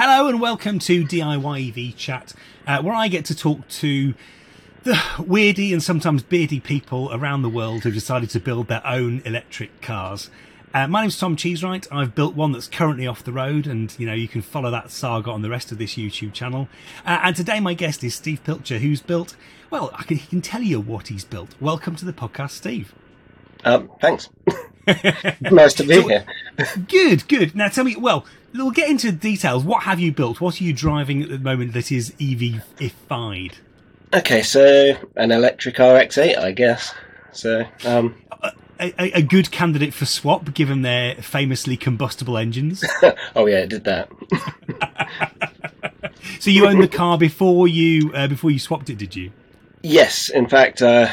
Hello and welcome to DIY EV Chat, uh, where I get to talk to the weirdy and sometimes beardy people around the world who've decided to build their own electric cars. Uh, my name's Tom Cheesewright. I've built one that's currently off the road, and you know you can follow that saga on the rest of this YouTube channel. Uh, and today my guest is Steve Pilcher, who's built. Well, I can, he can tell you what he's built. Welcome to the podcast, Steve. Um, thanks. nice to be So- here. Good, good. Now tell me, well, we'll get into details. What have you built? What are you driving at the moment that is EV-ified? Okay, so an electric RX-8, I guess. So, um, A, a, a good candidate for swap, given their famously combustible engines. oh yeah, it did that. so you owned the car before you uh, before you swapped it, did you? Yes, in fact, uh,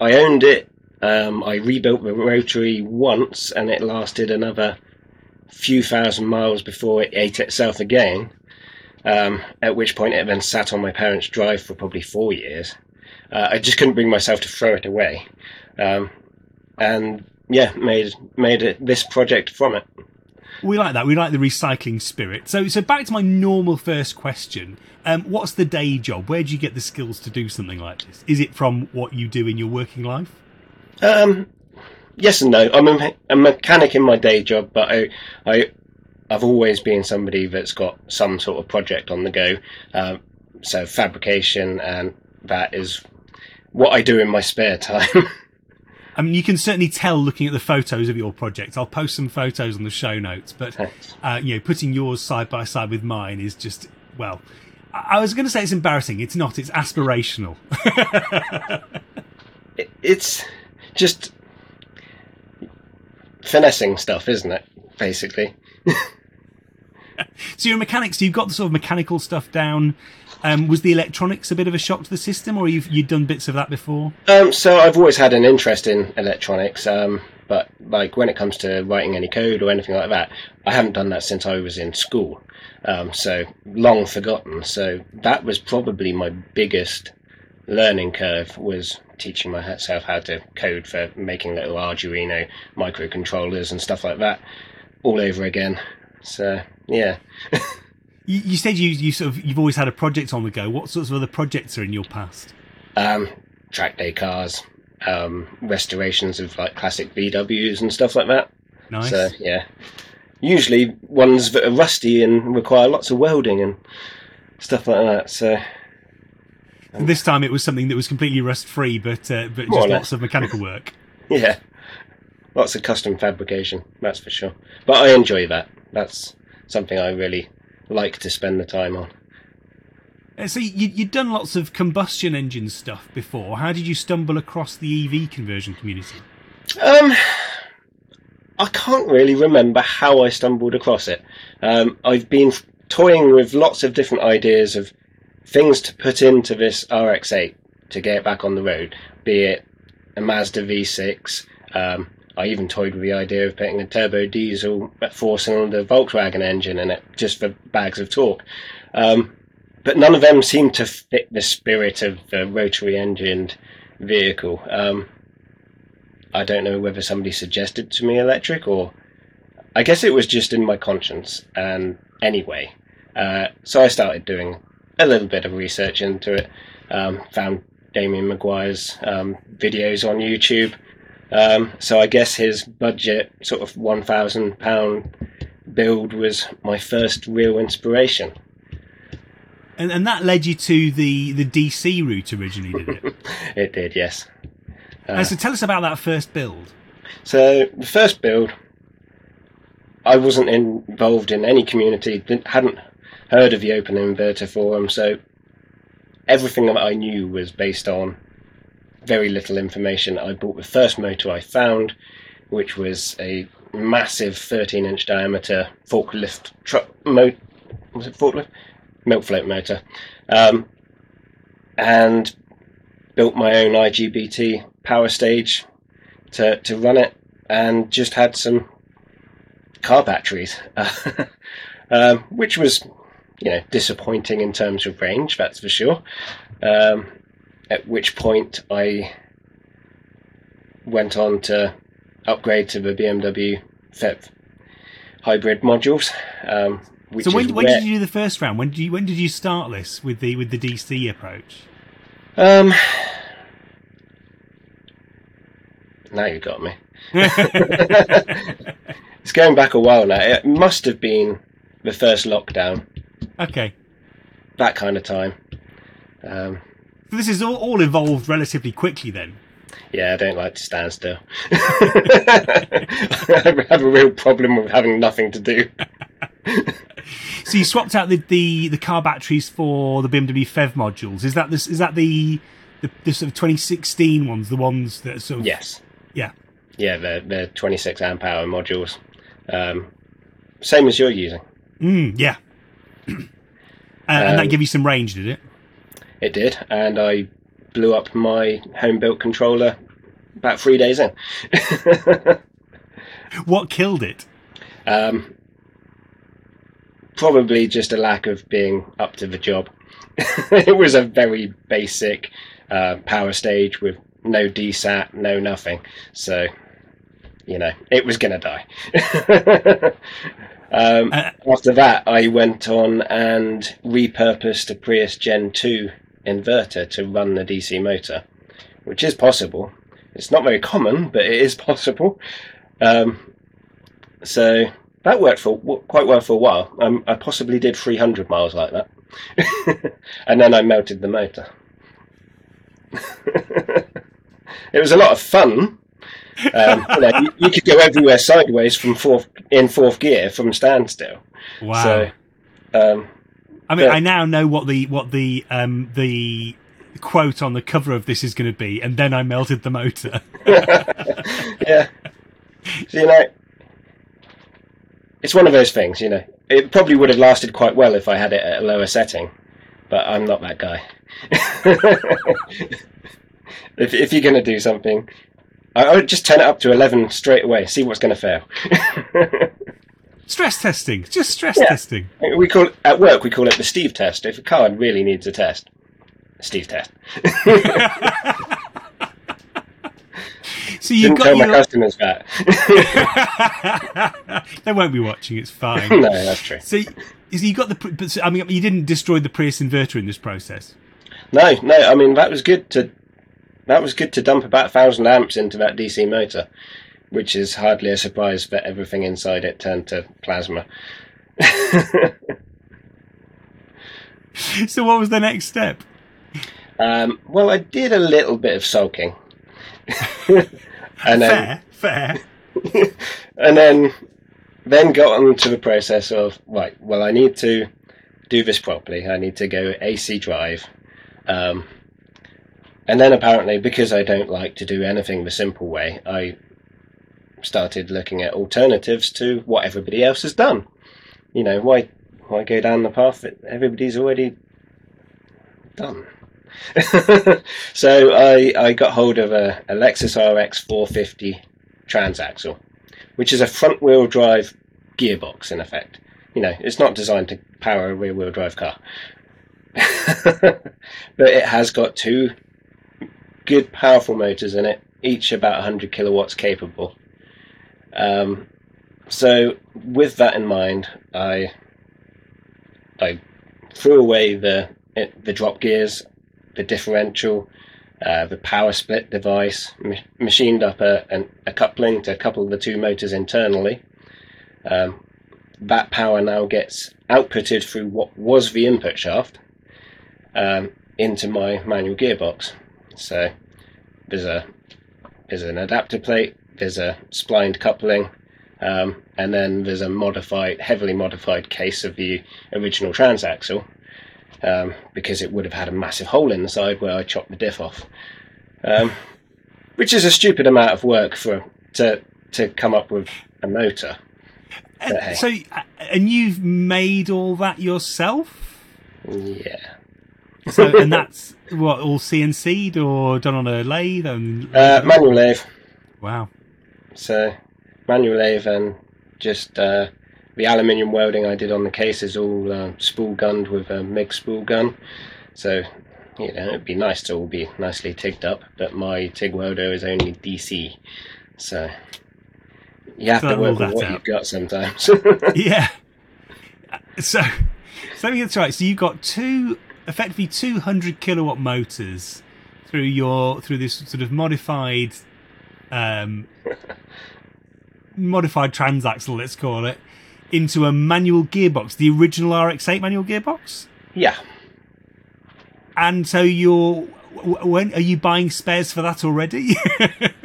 I owned it. Um, I rebuilt the rotary once, and it lasted another few thousand miles before it ate itself again. Um, at which point, it then sat on my parents' drive for probably four years. Uh, I just couldn't bring myself to throw it away, um, and yeah, made made it, this project from it. We like that. We like the recycling spirit. So, so back to my normal first question. Um, what's the day job? Where do you get the skills to do something like this? Is it from what you do in your working life? Um, yes and no. I'm a, a mechanic in my day job, but I, I, I've always been somebody that's got some sort of project on the go. Um, so fabrication, and that is what I do in my spare time. I mean, you can certainly tell looking at the photos of your project. I'll post some photos on the show notes, but uh, you know, putting yours side by side with mine is just well. I I was going to say it's embarrassing. It's not. It's aspirational. It- it's just finessing stuff, isn't it? Basically. so you're a mechanic. So you've got the sort of mechanical stuff down. Um, was the electronics a bit of a shock to the system, or you've you'd done bits of that before? Um, so I've always had an interest in electronics, um, but like when it comes to writing any code or anything like that, I haven't done that since I was in school. Um, so long forgotten. So that was probably my biggest learning curve was teaching myself how to code for making little Arduino microcontrollers and stuff like that all over again. So yeah. You, you said you you sort of you've always had a project on the go. What sorts of other projects are in your past? um, track day cars, um, restorations of like classic VWs and stuff like that. Nice. So yeah, usually ones that are rusty and require lots of welding and stuff like that. So And this time it was something that was completely rust free, but uh, but More or just lots of mechanical work. yeah, lots of custom fabrication. That's for sure. But I enjoy that. That's something I really like to spend the time on. Uh, So you, you'd done lots of combustion engine stuff before. How did you stumble across the EV conversion community? Um, I can't really remember how I stumbled across it. Um, I've been toying with lots of different ideas of things to put into this RX-8 to get it back on the road, be it a Mazda V6. Um, I even toyed with the idea of putting a turbo diesel four-cylinder Volkswagen engine in it, just for bags of torque. Um, but none of them seem to fit the spirit of the rotary-engined vehicle. Um, I don't know whether somebody suggested to me electric or I guess it was just in my conscience. And anyway, uh, so I started doing a little bit of research into it. Um, found Damien Maguire's um, videos on YouTube. Um, so I guess his budget, sort of one thousand pound build, was my first real inspiration. And, and that led you to the, the DC route originally, did it? It did, yes. Uh, so tell us about that first build. So the first build, I wasn't involved in any community, didn't, hadn't heard of the Open Inverter Forum, so everything that I knew was based on very little information. I bought the first motor I found, which was a massive 13-inch diameter forklift truck mo- was it forklift milk float motor, um, and built my own IGBT power stage to, to run it and just had some car batteries, um, which was, you know, disappointing in terms of range, that's for sure. Um, at which point I went on to upgrade to the BMW PHEV hybrid modules, um, So when, is when where- did you do the first round? When did you when did you start this with the with the DC approach? Um, now you got me. it's going back a while now. It must have been the first lockdown, okay. that kind of time. Um, So this is all, all evolved relatively quickly then. yeah, I don't like to stand still. I have a real problem with having nothing to do. So you swapped out the, the, the car batteries for the BMW PHEV modules. Is that this? Is that the, the the sort of 2016 ones? The ones that are sort of Yes. yeah. Yeah, the the 26 amp hour modules. Um, same as you're using. Mm, yeah. Uh, and that Um, gave you some range, did it? It did, and I blew up my home built controller about three days in. What killed it? um, probably just a lack of being up to the job. it was a very basic uh, power stage with no DESAT, no nothing. So, you know, it was going to die. um, Uh, after that, I went on and repurposed a Prius Gen 2 inverter to run the DC motor, which is possible. It's not very common, but it is possible. Um, so that worked for w- quite well for a while. Um, I possibly did 300 miles like that, and then I melted the motor. it was a lot of fun. Um, you, know, you, you could go everywhere sideways from fourth in fourth gear from standstill. Wow. So, um, I mean, yeah. I now know what the what the um the quote on the cover of this is going to be, and then I melted the motor. yeah. So, you know, it's one of those things. You know, it probably would have lasted quite well if I had it at a lower setting, but I'm not that guy. if if you're going to do something, I, would just turn it up to eleven straight away. See what's going to fail. stress testing, just stress Yeah. testing. we call it, at work we call it the Steve test. If a car really needs a test, Steve test. So you Didn't got tell my your. customers that. they won't be watching. It's fine. no, that's true. So, so you got the. I mean, you didn't destroy the Prius inverter in this process. No, no. I mean, that was good to that was good to dump about a thousand amps into that DC motor, which is hardly a surprise that everything inside it turned to plasma. So what was the next step? um, well, I did a little bit of sulking, and then fair, fair. and then then got on to the process of right. Well, I need to do this properly. I need to go AC drive. Um, and then apparently, because I don't like to do anything the simple way, I started looking at alternatives to what everybody else has done. You know, why why go down the path that everybody's already done? so I I got hold of a, a Lexus RX 450 transaxle, which is a front wheel drive gearbox in effect. You know, it's not designed to power a rear wheel drive car. but it has got two good powerful motors in it, each about 100 kilowatts capable. Um, so with that in mind, I I threw away the the drop gears, the differential, uh, the power split device, ma- machined up a, an, a coupling to couple the two motors internally. Um, that power now gets outputted through what was the input shaft um, into my manual gearbox. So there's a there's an adapter plate, there's a splined coupling, um, and then there's a modified, heavily modified case of the original transaxle um, because it would have had a massive hole in the side where I chopped the diff off, um, which is a stupid amount of work for to to come up with a motor. And Hey. so, and you've made all that yourself. Yeah. So, and that's what all CNC'd or done on a lathe. And Uh, manual lathe. wow. So manual lathe and just uh, the aluminium welding I did on the case is all uh, spool gunned with a MIG spool gun. So you know it'd be nice to all be nicely tigged up, but my TIG welder is only DC, so you have So to work with what out. you've got sometimes. yeah. So, so let me get this right. So you've got two, effectively 200 kilowatt motors through your through this sort of modified, um, modified transaxle, let's call it, into a manual gearbox, the original RX-8 manual gearbox. Yeah. And so you're when are you buying spares for that already?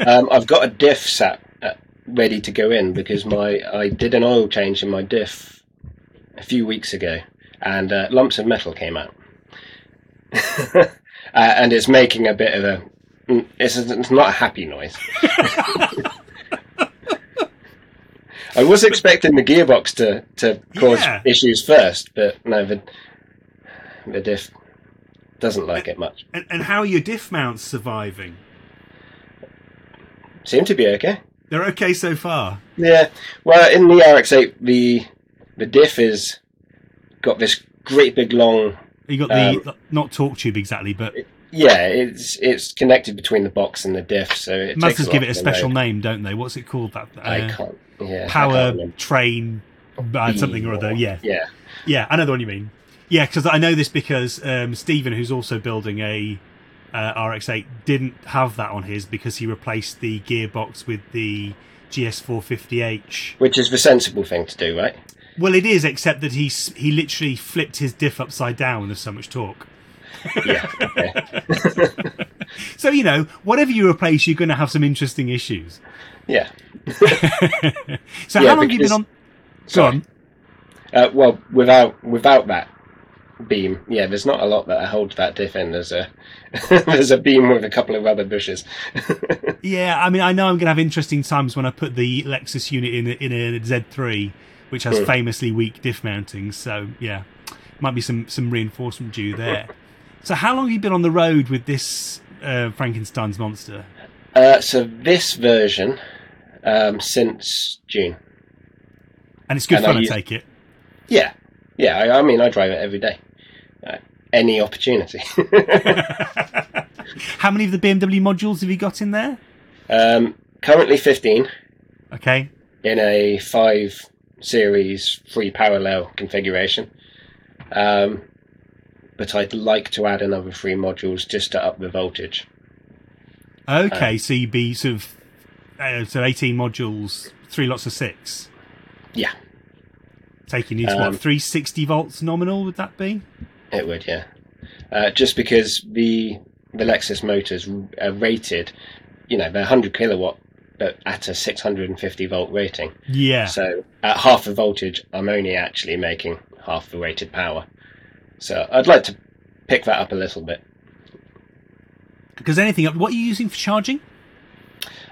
Um, I've got a diff sat uh, ready to go in because my I did an oil change in my diff a few weeks ago, and uh, lumps of metal came out, uh, and it's making a bit of a. It's, it's not a happy noise. I was expecting the gearbox to, to cause Yeah. issues first, but no, the, the diff doesn't like it much. and, and how are your diff mounts surviving? Seem to be okay. They're okay so far. Yeah, well, in the RX-8, the the diff is got this great big long. You got the not torque tube exactly, but Yeah, it's it's connected between the box and the diff, so it a give it a special load. name, don't they? What's it called? That I uh, can't. Yeah, I power can't train, uh, something or other. Yeah, Yeah, yeah, I know the one you mean. Yeah, because I know this because um, Stephen, who's also building a uh, RX-8, didn't have that on his because he replaced the gearbox with the GS450H. which is the sensible thing to do, right? Well, it is, except that he he literally flipped his diff upside down when there's so much torque. Yeah. So you know, whatever you replace, you're going to have some interesting issues. yeah. So Yeah, how long have you been on? Go on. Uh, well, without without that beam, yeah, there's not a lot that holds that diff in. There's a there's a beam with a couple of rubber bushes. Yeah, I mean, I know I'm going to have interesting times when I put the Lexus unit in in a Z3, which has Hmm. famously weak diff mountings. So yeah, might be some some reinforcement due there. So how long have you been on the road with this uh, Frankenstein's monster? Uh, so this version, um, since June. And it's good And fun, I use- take it. Yeah, yeah. I, I mean, I drive it every day. Uh, any opportunity. How many of the BMW modules have you got in there? um, currently 15 Okay, in a five series free parallel configuration. Um, but I'd like to add another three modules just to up the voltage. okay. so you'd be sort of uh, so 18 modules, three lots of six, Yeah, taking you to Um, what 360 volts nominal? Would that be? it would. Yeah, uh, just because the the Lexus motors are rated, you know, they're 100 kilowatt, at a 650 volt rating. Yeah. So at half the voltage, I'm only actually making half the rated power. So I'd like to pick that up a little bit. Because anything, what are you using for charging?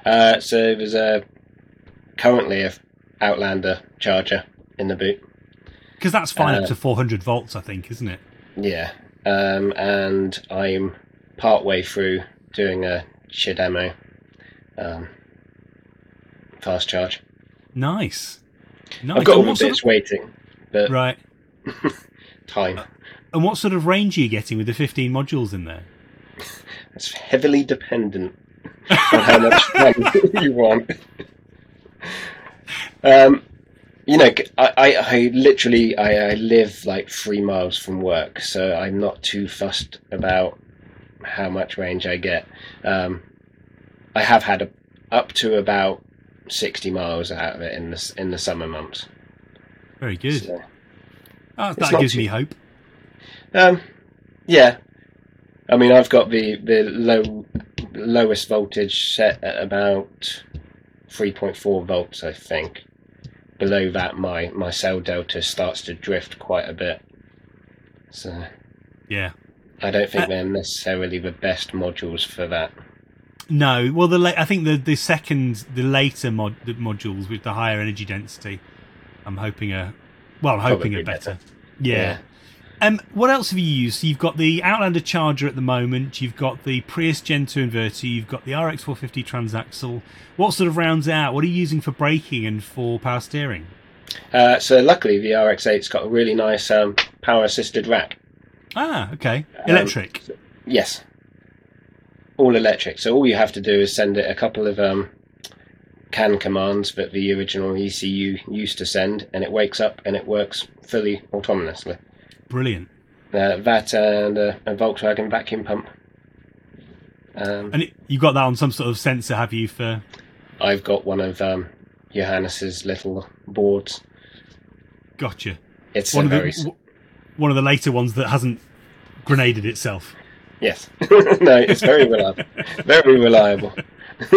Uh, so there's a currently a Outlander charger in the boot. Because that's fine up Uh, to 400 volts, I think, isn't it? Yeah, um, and I'm part way through doing a Chademo um, fast charge. Nice. Nice. I've got all the bits waiting, but right. time. And what sort of range are you getting with the 15 modules in there? It's heavily dependent on how much you want. Um, you know, I, I, I literally I, I live like three miles from work, so I'm not too fussed about how much range I get. Um, I have had a, up to about sixty miles out of it in the in the summer months. Very good. So, Oh, that gives too- me hope. Um, yeah. I mean, I've got the the low lowest voltage set at about three point four volts, I think. Below that, my my cell delta starts to drift quite a bit. So Yeah. I don't think Uh, they're necessarily the best modules for that. No, well, the la- I think the the second, the later mod the modules with the higher energy density, I'm hoping are, well, I'm hoping Probably are better. better. Yeah. Yeah. Um, what else have you used? So you've got the Outlander charger at the moment. You've got the Prius Gen 2 inverter. You've got the RX450 transaxle. What sort of rounds out? What are you using for braking and for power steering? Uh, so luckily, the RX-8's got a really nice um, power assisted rack. Ah, okay. Um, Electric. Yes. All electric. So all you have to do is send it a couple of um, CAN commands that the original ECU used to send, and it wakes up and it works fully autonomously. Brilliant. Uh, that and a, a Volkswagen vacuum pump. Um, And it, you got that on some sort of sensor, have you? For I've got one of um, Johannes's little boards. gotcha. It's One of the one of the later ones that hasn't grenaded itself. Yes, no, it's very reliable, very reliable.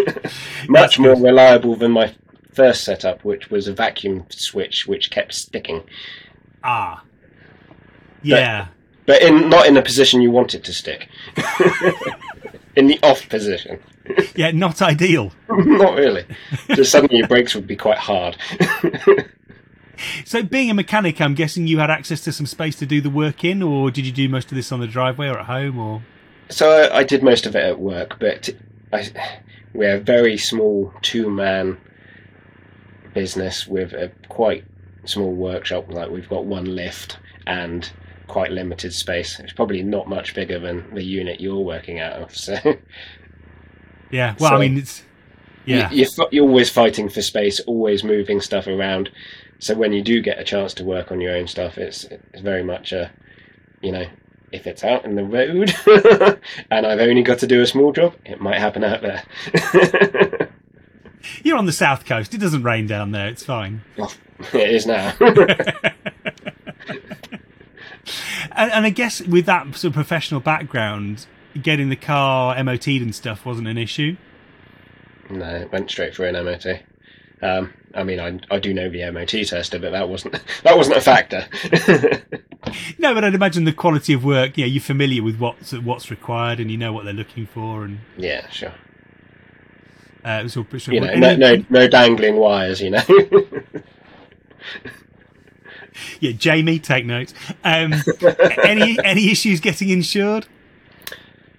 Much more reliable than my first setup, which was a vacuum switch which kept sticking, Ah, yeah. but in not in a position you want it to stick. in the off position. Yeah, not ideal. not really. Just suddenly your brakes would be quite hard. So, being a mechanic, I'm guessing you had access to some space to do the work in, or did you do most of this on the driveway or at home? Or So I, I did most of it at work, but I, we're a very small two-man business with a quite small workshop. Like we've got one lift and quite limited space. It's probably not much bigger than the unit you're working out of. So yeah, well, So- I mean, it's yeah, you, you're, you're always fighting for space, always moving stuff around. So when you do get a chance to work on your own stuff, it's it's very much a, you know, if it's out in the road and I've only got to do a small job, it might happen out there. you're on the south coast. It doesn't rain down there. It's fine. it is now. And, and I guess with that sort of professional background, getting the car MOT'd and stuff wasn't an issue. no, it went straight for an MOT. Um, I mean, I, I do know the MOT tester, but that wasn't that wasn't a factor. No, but I'd imagine the quality of work. Yeah, you're familiar with what's what's required, and you know what they're looking for, and yeah, sure. uh, it was all You know, no, no, no dangling wires. You know. Yeah, Jamie, take notes. Um, any any issues getting insured?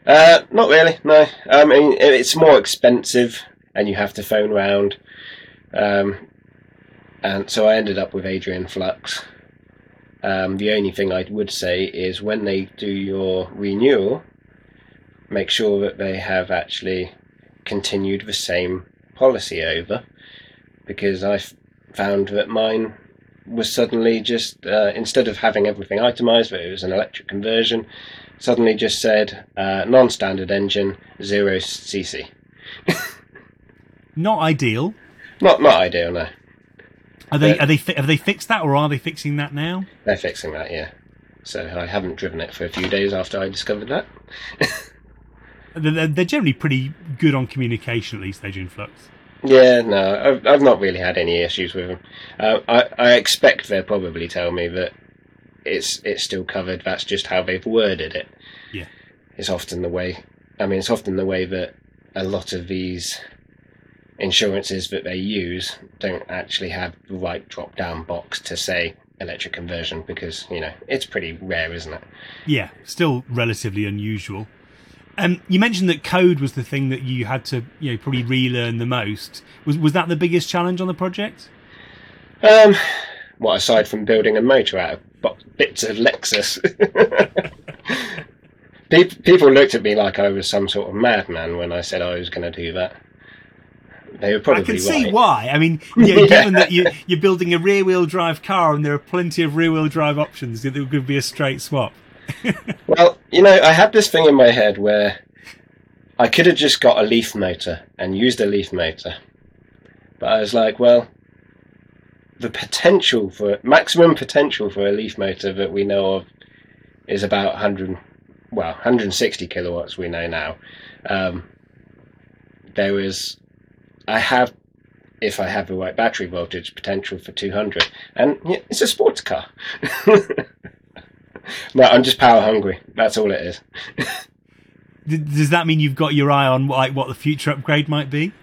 Uh, not really. No. I mean, it's more expensive, and you have to phone round. Um, and so I ended up with Adrian Flux. Um, the only thing I would say is when they do your renewal, make sure that they have actually continued the same policy over, because I found that mine was suddenly just uh, instead of having everything itemized, that it was an electric conversion, suddenly just said uh, non-standard engine, zero cc. Not ideal. Not not ideal. No, Are they Yeah. are they fi- have they fixed that, or are they fixing that now? they're fixing that. Yeah. So I haven't driven it for a few days after I discovered that. They're, they're- they're generally pretty good on communication, at least. Adrian Flux. Yeah, no, I've, I've not really had any issues with them. Uh, I, I expect they'll probably tell me that it's it's still covered. That's just how they've worded it. Yeah. It's often the way. I mean, it's often the way that a lot of these insurances that they use don't actually have the right drop down box to say electric conversion because you know it's pretty rare, isn't it? Yeah, still relatively unusual. Um, you mentioned that code was the thing that you had to, you know, probably relearn the most. Was was that the biggest challenge on the project? Um, what aside from building a motor out of bits of Lexus? People looked at me like I was some sort of madman when I said I was going to do that. They were probably I can right. see why. I mean, you know, Yeah. given that you, you're building a rear-wheel drive car and there are plenty of rear-wheel drive options, it would be a straight swap. Well, you know, I had this thing in my head where I could have just got a leaf motor and used a leaf motor. But I was like, well, the potential for maximum potential for a leaf motor that we know of is about 100, well, 160 kilowatts. We know now. Um, there is, I have, if I have the right battery voltage, potential for 200, and yeah, it's a sports car. no, I'm just power hungry. That's all it is. Does that mean you've got your eye on like what the future upgrade might be?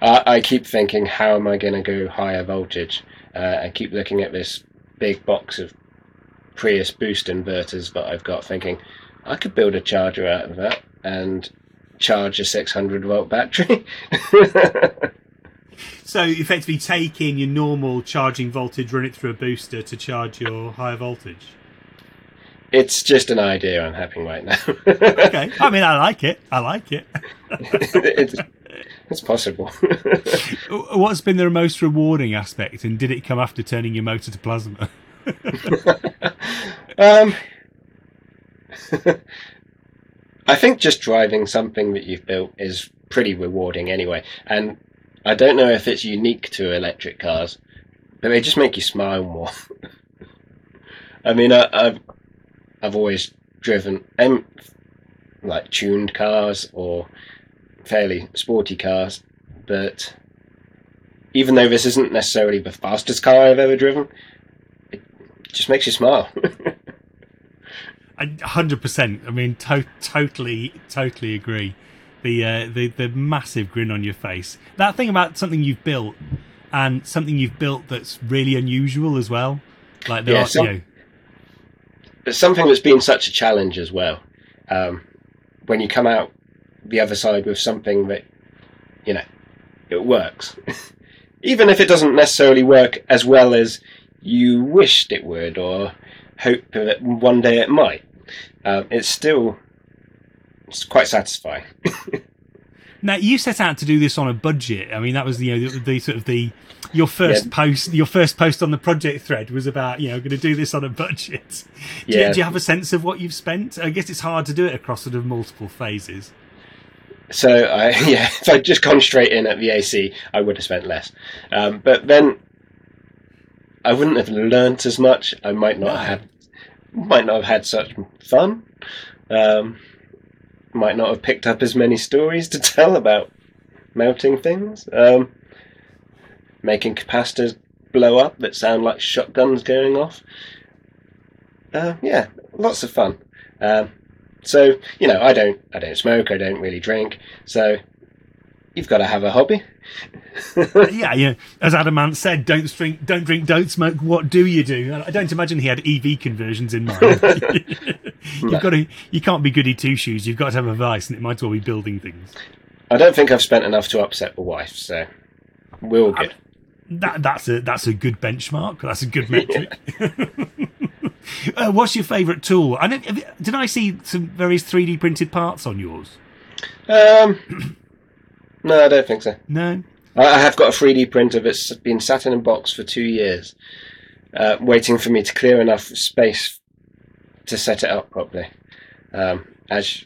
Uh, I keep thinking, how am I going to go higher voltage? Uh, I keep looking at this big box of Prius boost inverters that I've got, thinking I could build a charger out of that and charge a 600 volt battery. So effectively taking your normal charging voltage, run it through a booster to charge your higher voltage. it's just an idea I'm having right now. Okay, I mean I like it. I like it. it's, it's possible. What's been the most rewarding aspect, and did it come after turning your motor to plasma? um, I think just driving something that you've built is pretty rewarding anyway. And I don't know if it's unique to electric cars, but they just make you smile more. I mean, I, have I've always driven um, like tuned cars or fairly sporty cars, but even though this isn't necessarily the fastest car I've ever driven, it just makes you smile. hundred percent. I mean, to- totally, totally agree. The uh, the the massive grin on your face. That thing about something you've built and something you've built that's really unusual as well. Like there Yeah, are, some- you know, It's something that's been such a challenge as well. Um, when you come out the other side with something that, you know, it works. Even if it doesn't necessarily work as well as you wished it would or hope that one day it might, um, it's still it's quite satisfying. Now you set out to do this on a budget. I mean, that was the, you know, the, the sort of the your first Yeah. post. Your first post on the project thread was about you know going to do this on a budget. Do, you, do you have a sense of what you've spent? I guess it's hard to do it across sort of multiple phases. So I yeah, if I'd just gone straight in at the AC, I would have spent less. Um, but then I wouldn't have learnt as much. I might not No. have might not have had such fun. Um, might not have picked up as many stories to tell about melting things. Um, making capacitors blow up that sound like shotguns going off. Uh, yeah, lots of fun. Um, so you know, I don't, I don't smoke, I don't really drink. So you've got to have a hobby. yeah, yeah. As Adam Ant said, don't drink, don't drink, don't smoke. What do you do? I don't imagine he had EV conversions in mind. You've No. got to, you can't be goody two shoes. You've got to have a vice, and it might as well be building things. I don't think I've spent enough to upset the wife, so we're all good. That that's a that's a good benchmark. That's a good metric. uh, what's your favourite tool? I you- did I see some various three D printed parts on yours? Um, no, I don't think so. No. I have got a 3D printer that's been sat in a box for two years, uh, waiting for me to clear enough space to set it up properly. Um, as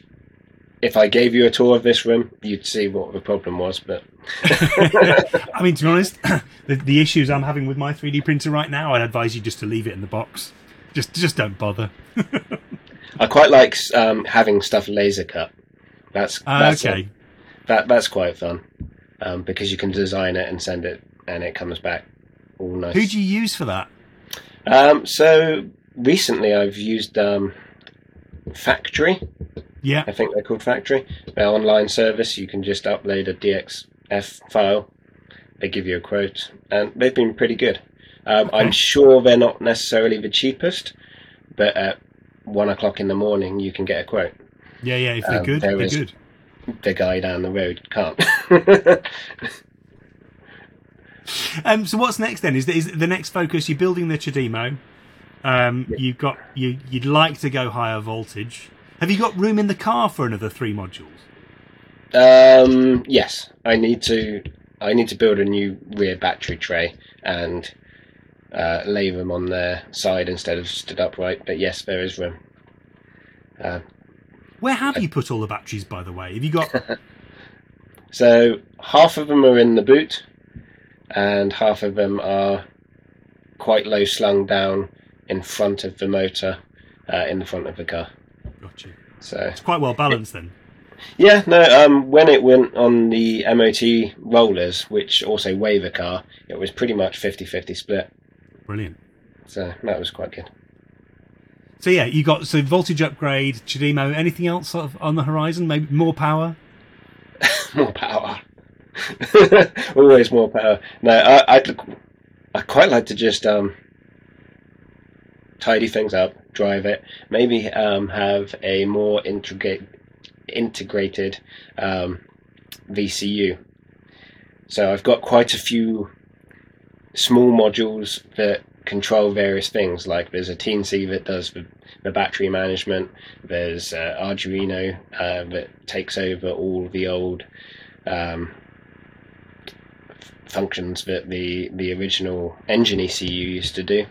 if I gave you a tour of this room, you'd see what the problem was. But I mean, to be honest, the, the issues I'm having with my 3D printer right now, I'd advise you just to leave it in the box. Just just don't bother. I quite like um, having stuff laser cut. That's, that's okay. That that's quite fun um, because you can design it and send it, and it comes back all nice. Who do you use for that? Um, so recently, I've used um, Fractory. Yeah. I think they're called Fractory. Their online service. You can just upload a DXF file. They give you a quote, and they've been pretty good. Um, I'm sure they're not necessarily the cheapest, but at one o'clock in the morning, you can get a quote. Yeah, yeah. If they're Um, good, they're is- good. The guy down the road can't. Um, so what's next then? Is the, is the next focus? You're building the Chademo. Um, You've got you. You'd like to go higher voltage. Have you got room in the car for another three modules? Um, yes, I need to. I need to build a new rear battery tray and uh, lay them on their side instead of stood upright. But yes, there is room. Uh, Where have you put all the batteries, by the way? Have you got? so half of them are in the boot, and half of them are quite low slung down in front of the motor, uh, in the front of the car. got you. So It's quite well balanced then. Yeah, no, um, when it went on the MOT rollers, which also weigh the car, it was pretty much 50 50 split. Brilliant. So that was quite good. So yeah, you got so voltage upgrade, Chademo. Anything else sort of on the horizon? Maybe more power. More power. Always more power. No, I, I'd, I quite like to just um, tidy things up, drive it, maybe um, have a more integrate, integrated um, VCU. So I've got quite a few small modules that control various things. Like there's a TNC that does the, the battery management. There's uh, Arduino uh, that takes over all the old um, functions that the the original engine ECU used to do.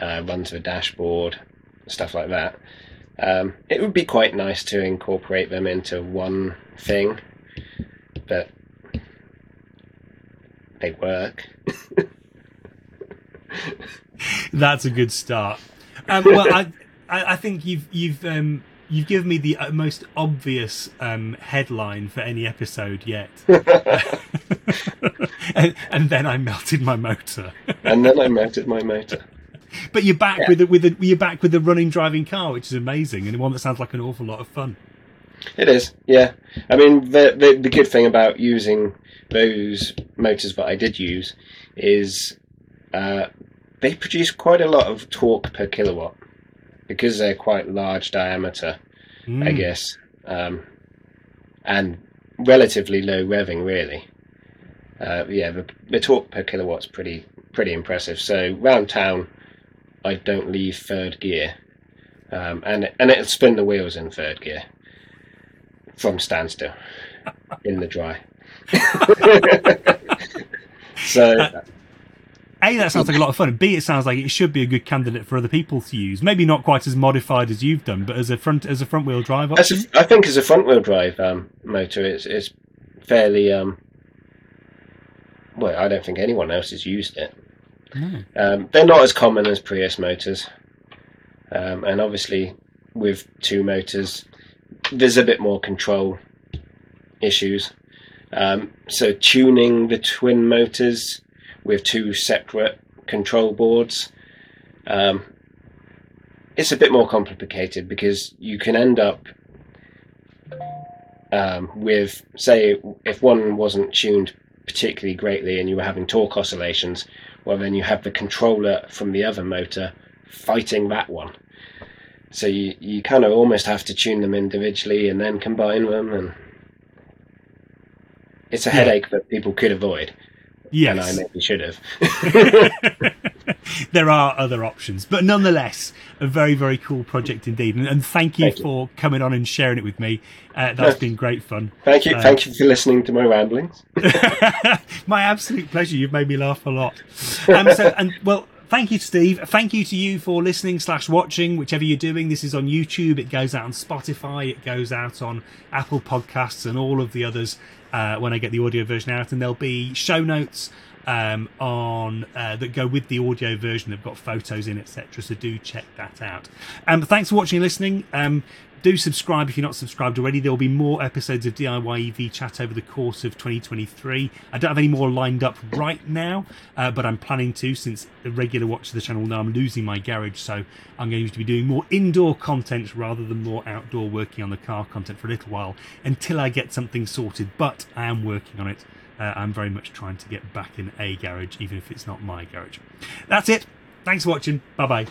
Uh, runs the dashboard, stuff like that. Um, it would be quite nice to incorporate them into one thing, but they work. That's a good start. Um, well, I, I, think you've you've um, you've given me the most obvious um, headline for any episode yet. and, and, then I melted my motor. and then I melted my motor. But you're back yeah. with the, with the, you're back with the running driving car, which is amazing, and one that sounds like an awful lot of fun. It is, yeah. I mean, the, the the good thing about using those motors that I did use is uh, they produce quite a lot of torque per kilowatt because they're quite large diameter, mm. I hmm. guess, um, and relatively low revving, really. Uh, yeah, the, the torque per kilowatt's pretty pretty impressive. So round town, I don't leave third gear, um, and and it'll spin the wheels in third gear from standstill in the dry. so. A, that sounds like a lot of fun. B, it sounds like it should be a good candidate for other people to use. Maybe not quite as modified as you've done, but as a front as a front wheel drive option. A, I think as a front wheel drive um, motor, it's, it's fairly. Um, well, I don't think anyone else has used it. No. Um, they're not as common as Prius motors, um, and obviously with two motors, there's a bit more control issues. Um, so tuning the twin motors with two separate control boards. Um, it's a bit more complicated because you can end up um, with, say, if one wasn't tuned particularly greatly and you were having torque oscillations, well, then you have the controller from the other motor fighting that one. So you, you kind of almost have to tune them individually and then combine them, and it's a yeah. headache that people could avoid. Yes. And I maybe should have. there are other options, but nonetheless, a very, very cool project indeed. And, and thank, you thank you for coming on and sharing it with me. Uh, that's no. been great fun. Thank you. Uh, thank you for listening to my ramblings. my absolute pleasure. You've made me laugh a lot. Um, so, and well, thank you, Steve. Thank you to you for listening slash watching, whichever you're doing. This is on YouTube. It goes out on Spotify. It goes out on Apple Podcasts and all of the others uh, when I get the audio version out, and there'll be show notes um, on uh, that go with the audio version. They've got photos in, etc. So do check that out. Um, thanks for watching and listening. Um, do subscribe if you're not subscribed already. There will be more episodes of DIY EV chat over the course of 2023. I don't have any more lined up right now, uh, but I'm planning to since the regular watch of the channel now I'm losing my garage. So I'm going to be doing more indoor content rather than more outdoor working on the car content for a little while until I get something sorted. But I am working on it. Uh, I'm very much trying to get back in a garage, even if it's not my garage. That's it. Thanks for watching. Bye bye.